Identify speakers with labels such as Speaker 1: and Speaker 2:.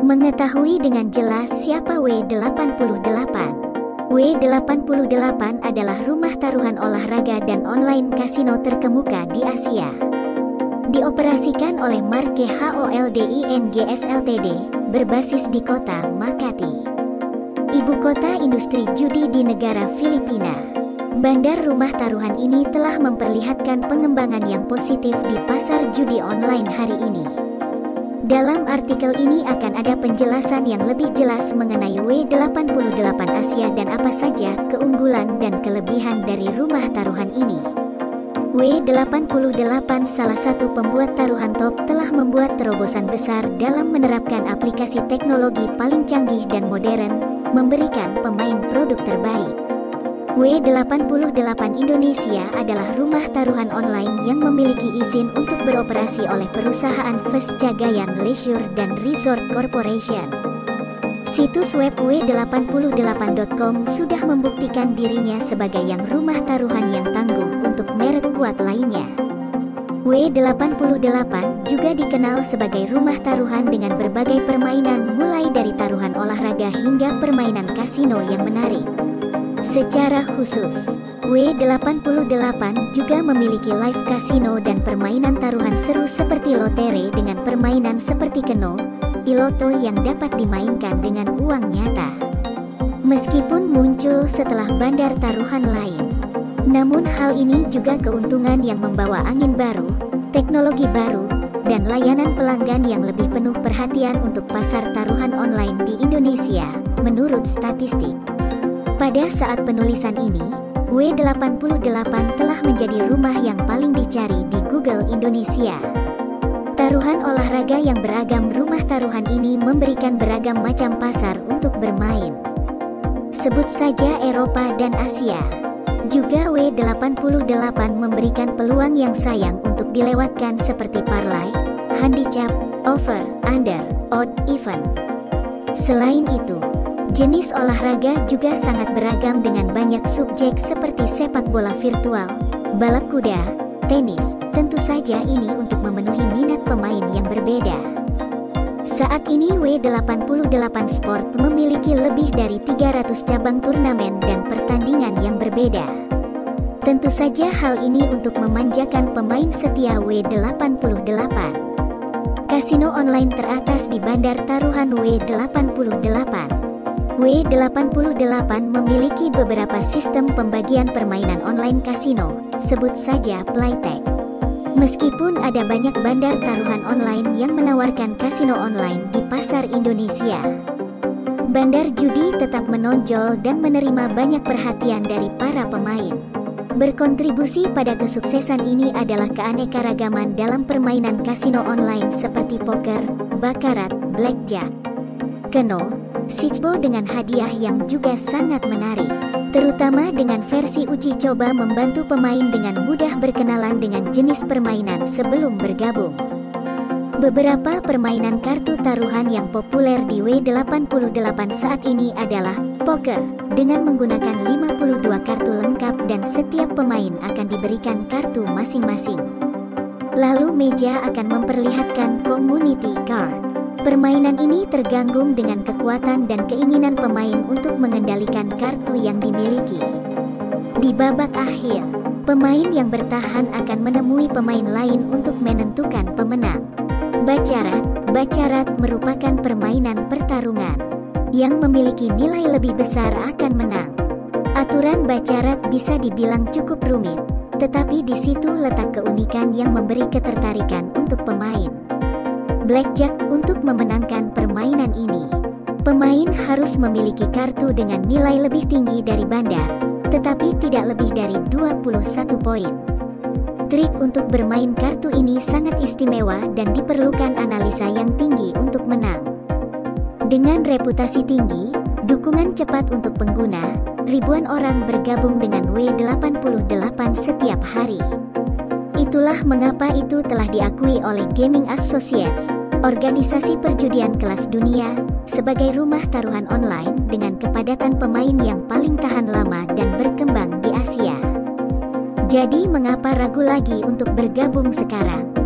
Speaker 1: Mengetahui dengan jelas siapa W88 W88 adalah rumah taruhan olahraga dan online kasino terkemuka di Asia. Dioperasikan oleh Marke HOLDINGS Ltd, berbasis di kota Makati. Ibu kota industri judi di negara Filipina. Bandar rumah taruhan ini telah memperlihatkan pengembangan yang positif di pasar judi online hari ini. Dalam artikel ini akan ada penjelasan yang lebih jelas mengenai W88 Asia dan apa saja keunggulan dan kelebihan dari rumah taruhan ini. W88 salah satu pembuat taruhan top telah membuat terobosan besar dalam menerapkan aplikasi teknologi paling canggih dan modern, memberikan pemain produk terbaik. W88 Indonesia adalah rumah taruhan online yang memiliki izin untuk beroperasi oleh perusahaan First Jagayan Leisure dan Resort Corporation. Situs web w88.com sudah membuktikan dirinya sebagai yang rumah taruhan yang tangguh untuk merek kuat lainnya. W88 juga dikenal sebagai rumah taruhan dengan berbagai permainan mulai dari taruhan olahraga hingga permainan kasino yang menarik. Secara khusus, W88 juga memiliki live casino dan permainan taruhan seru seperti lotere dengan permainan seperti keno, iloto yang dapat dimainkan dengan uang nyata. Meskipun muncul setelah bandar taruhan lain, namun hal ini juga keuntungan yang membawa angin baru, teknologi baru, dan layanan pelanggan yang lebih penuh perhatian untuk pasar taruhan online di Indonesia, menurut statistik. Pada saat penulisan ini, W88 telah menjadi rumah yang paling dicari di Google Indonesia. Taruhan olahraga yang beragam rumah taruhan ini memberikan beragam macam pasar untuk bermain. Sebut saja Eropa dan Asia. Juga W88 memberikan peluang yang sayang untuk dilewatkan seperti parlay, handicap, over, under, odd, even. Selain itu, Jenis olahraga juga sangat beragam dengan banyak subjek seperti sepak bola virtual, balap kuda, tenis, tentu saja ini untuk memenuhi minat pemain yang berbeda. Saat ini W88 Sport memiliki lebih dari 300 cabang turnamen dan pertandingan yang berbeda. Tentu saja hal ini untuk memanjakan pemain setia W88. Kasino online teratas di Bandar Taruhan W88. W88 memiliki beberapa sistem pembagian permainan online kasino, sebut saja Playtech. Meskipun ada banyak bandar taruhan online yang menawarkan kasino online di pasar Indonesia, bandar judi tetap menonjol dan menerima banyak perhatian dari para pemain. Berkontribusi pada kesuksesan ini adalah keanekaragaman dalam permainan kasino online seperti poker, bakarat, blackjack, keno, Sichbo dengan hadiah yang juga sangat menarik. Terutama dengan versi uji coba membantu pemain dengan mudah berkenalan dengan jenis permainan sebelum bergabung. Beberapa permainan kartu taruhan yang populer di W88 saat ini adalah poker dengan menggunakan 52 kartu lengkap dan setiap pemain akan diberikan kartu masing-masing. Lalu meja akan memperlihatkan community card. Permainan ini terganggu dengan kekuatan dan keinginan pemain untuk mengendalikan kartu yang dimiliki. Di babak akhir, pemain yang bertahan akan menemui pemain lain untuk menentukan pemenang. Bacarat Bacarat merupakan permainan pertarungan yang memiliki nilai lebih besar akan menang. Aturan bacarat bisa dibilang cukup rumit, tetapi di situ letak keunikan yang memberi ketertarikan untuk pemain blackjack untuk memenangkan permainan ini. Pemain harus memiliki kartu dengan nilai lebih tinggi dari bandar, tetapi tidak lebih dari 21 poin. Trik untuk bermain kartu ini sangat istimewa dan diperlukan analisa yang tinggi untuk menang. Dengan reputasi tinggi, dukungan cepat untuk pengguna, ribuan orang bergabung dengan W88 setiap hari. Itulah mengapa itu telah diakui oleh Gaming Associates, organisasi perjudian kelas dunia, sebagai rumah taruhan online dengan kepadatan pemain yang paling tahan lama dan berkembang di Asia. Jadi mengapa ragu lagi untuk bergabung sekarang?